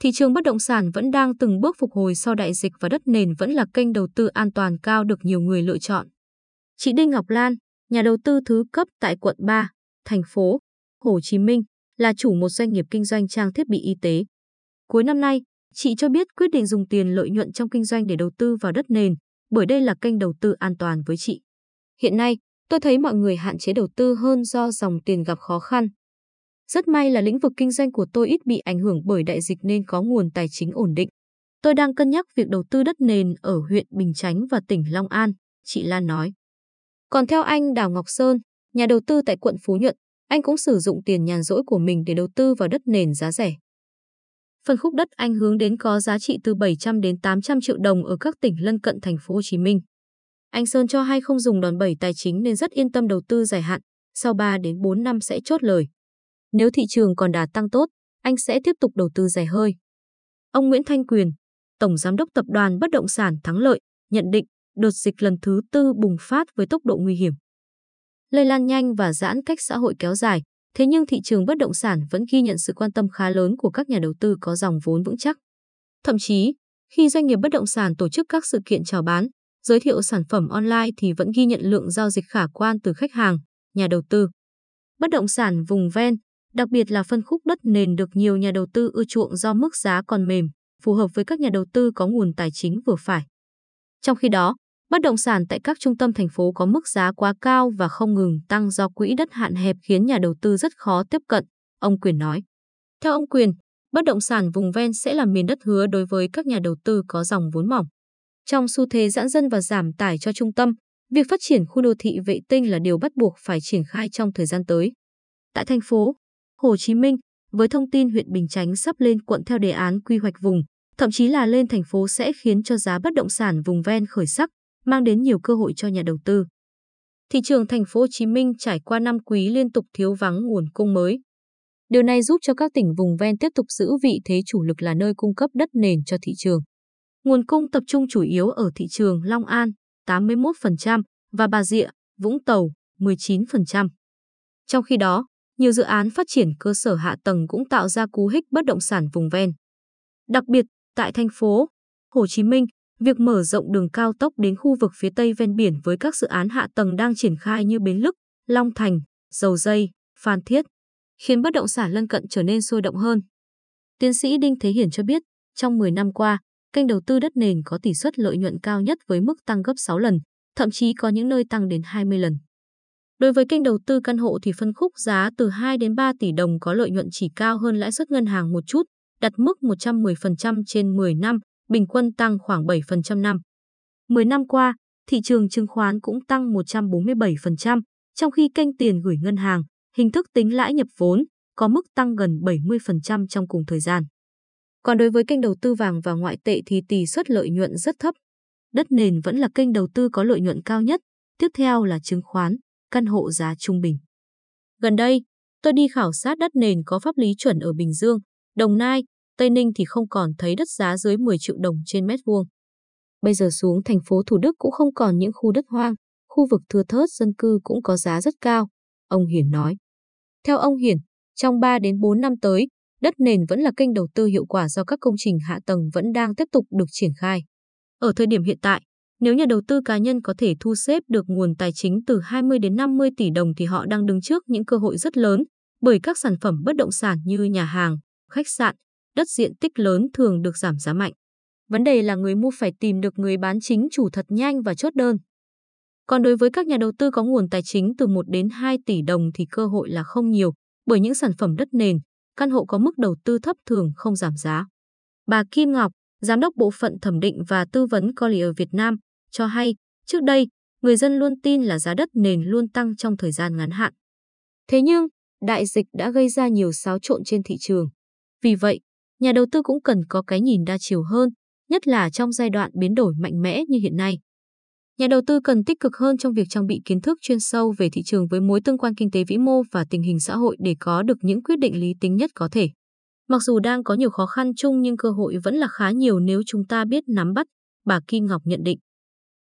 thị trường bất động sản vẫn đang từng bước phục hồi sau đại dịch và đất nền vẫn là kênh đầu tư an toàn cao được nhiều người lựa chọn. Chị Đinh Ngọc Lan, nhà đầu tư thứ cấp tại quận 3, thành phố Hồ Chí Minh, là chủ một doanh nghiệp kinh doanh trang thiết bị y tế. Cuối năm nay, chị cho biết quyết định dùng tiền lợi nhuận trong kinh doanh để đầu tư vào đất nền, bởi đây là kênh đầu tư an toàn với chị. Hiện nay, tôi thấy mọi người hạn chế đầu tư hơn do dòng tiền gặp khó khăn. Rất may là lĩnh vực kinh doanh của tôi ít bị ảnh hưởng bởi đại dịch nên có nguồn tài chính ổn định. Tôi đang cân nhắc việc đầu tư đất nền ở huyện Bình Chánh và tỉnh Long An, chị Lan nói. Còn theo anh Đào Ngọc Sơn, nhà đầu tư tại quận Phú Nhuận, anh cũng sử dụng tiền nhàn rỗi của mình để đầu tư vào đất nền giá rẻ. Phần khúc đất anh hướng đến có giá trị từ 700 đến 800 triệu đồng ở các tỉnh lân cận thành phố Hồ Chí Minh. Anh Sơn cho hay không dùng đòn bẩy tài chính nên rất yên tâm đầu tư dài hạn, sau 3 đến 4 năm sẽ chốt lời. Nếu thị trường còn đà tăng tốt, anh sẽ tiếp tục đầu tư dài hơi. Ông Nguyễn Thanh Quyền, Tổng Giám đốc Tập đoàn Bất động sản Thắng Lợi, nhận định đợt dịch lần thứ tư bùng phát với tốc độ nguy hiểm. Lây lan nhanh và giãn cách xã hội kéo dài, thế nhưng thị trường bất động sản vẫn ghi nhận sự quan tâm khá lớn của các nhà đầu tư có dòng vốn vững chắc. Thậm chí, khi doanh nghiệp bất động sản tổ chức các sự kiện chào bán, giới thiệu sản phẩm online thì vẫn ghi nhận lượng giao dịch khả quan từ khách hàng, nhà đầu tư. Bất động sản vùng ven, đặc biệt là phân khúc đất nền được nhiều nhà đầu tư ưa chuộng do mức giá còn mềm, phù hợp với các nhà đầu tư có nguồn tài chính vừa phải. Trong khi đó, bất động sản tại các trung tâm thành phố có mức giá quá cao và không ngừng tăng do quỹ đất hạn hẹp khiến nhà đầu tư rất khó tiếp cận, ông Quyền nói. Theo ông Quyền, bất động sản vùng ven sẽ là miền đất hứa đối với các nhà đầu tư có dòng vốn mỏng. Trong xu thế giãn dân và giảm tải cho trung tâm, việc phát triển khu đô thị vệ tinh là điều bắt buộc phải triển khai trong thời gian tới. Tại thành phố Hồ Chí Minh, với thông tin huyện Bình Chánh sắp lên quận theo đề án quy hoạch vùng, thậm chí là lên thành phố sẽ khiến cho giá bất động sản vùng ven khởi sắc, mang đến nhiều cơ hội cho nhà đầu tư. Thị trường thành phố Hồ Chí Minh trải qua năm quý liên tục thiếu vắng nguồn cung mới. Điều này giúp cho các tỉnh vùng ven tiếp tục giữ vị thế chủ lực là nơi cung cấp đất nền cho thị trường. Nguồn cung tập trung chủ yếu ở thị trường Long An 81% và Bà Rịa, Vũng Tàu 19%. Trong khi đó, nhiều dự án phát triển cơ sở hạ tầng cũng tạo ra cú hích bất động sản vùng ven. Đặc biệt, tại thành phố Hồ Chí Minh, việc mở rộng đường cao tốc đến khu vực phía tây ven biển với các dự án hạ tầng đang triển khai như Bến Lức, Long Thành, Dầu Dây, Phan Thiết, khiến bất động sản lân cận trở nên sôi động hơn. Tiến sĩ Đinh Thế Hiển cho biết, trong 10 năm qua, kênh đầu tư đất nền có tỷ suất lợi nhuận cao nhất với mức tăng gấp 6 lần, thậm chí có những nơi tăng đến 20 lần. Đối với kênh đầu tư căn hộ thì phân khúc giá từ 2 đến 3 tỷ đồng có lợi nhuận chỉ cao hơn lãi suất ngân hàng một chút, đặt mức 110% trên 10 năm, bình quân tăng khoảng 7% năm. 10 năm qua, thị trường chứng khoán cũng tăng 147%, trong khi kênh tiền gửi ngân hàng, hình thức tính lãi nhập vốn, có mức tăng gần 70% trong cùng thời gian. Còn đối với kênh đầu tư vàng và ngoại tệ thì tỷ suất lợi nhuận rất thấp. Đất nền vẫn là kênh đầu tư có lợi nhuận cao nhất, tiếp theo là chứng khoán, căn hộ giá trung bình. Gần đây, tôi đi khảo sát đất nền có pháp lý chuẩn ở Bình Dương, Đồng Nai, Tây Ninh thì không còn thấy đất giá dưới 10 triệu đồng trên mét vuông. Bây giờ xuống thành phố Thủ Đức cũng không còn những khu đất hoang, khu vực thưa thớt dân cư cũng có giá rất cao, ông Hiển nói. Theo ông Hiển, trong 3 đến 4 năm tới, đất nền vẫn là kênh đầu tư hiệu quả do các công trình hạ tầng vẫn đang tiếp tục được triển khai. Ở thời điểm hiện tại, nếu nhà đầu tư cá nhân có thể thu xếp được nguồn tài chính từ 20 đến 50 tỷ đồng thì họ đang đứng trước những cơ hội rất lớn, bởi các sản phẩm bất động sản như nhà hàng, khách sạn, đất diện tích lớn thường được giảm giá mạnh. Vấn đề là người mua phải tìm được người bán chính chủ thật nhanh và chốt đơn. Còn đối với các nhà đầu tư có nguồn tài chính từ 1 đến 2 tỷ đồng thì cơ hội là không nhiều, bởi những sản phẩm đất nền, căn hộ có mức đầu tư thấp thường không giảm giá. Bà Kim Ngọc, Giám đốc Bộ phận Thẩm định và Tư vấn Collier Việt Nam, cho hay, trước đây, người dân luôn tin là giá đất nền luôn tăng trong thời gian ngắn hạn. Thế nhưng, đại dịch đã gây ra nhiều xáo trộn trên thị trường. Vì vậy, nhà đầu tư cũng cần có cái nhìn đa chiều hơn, nhất là trong giai đoạn biến đổi mạnh mẽ như hiện nay. Nhà đầu tư cần tích cực hơn trong việc trang bị kiến thức chuyên sâu về thị trường với mối tương quan kinh tế vĩ mô và tình hình xã hội để có được những quyết định lý tính nhất có thể. Mặc dù đang có nhiều khó khăn chung nhưng cơ hội vẫn là khá nhiều nếu chúng ta biết nắm bắt, bà Kim Ngọc nhận định.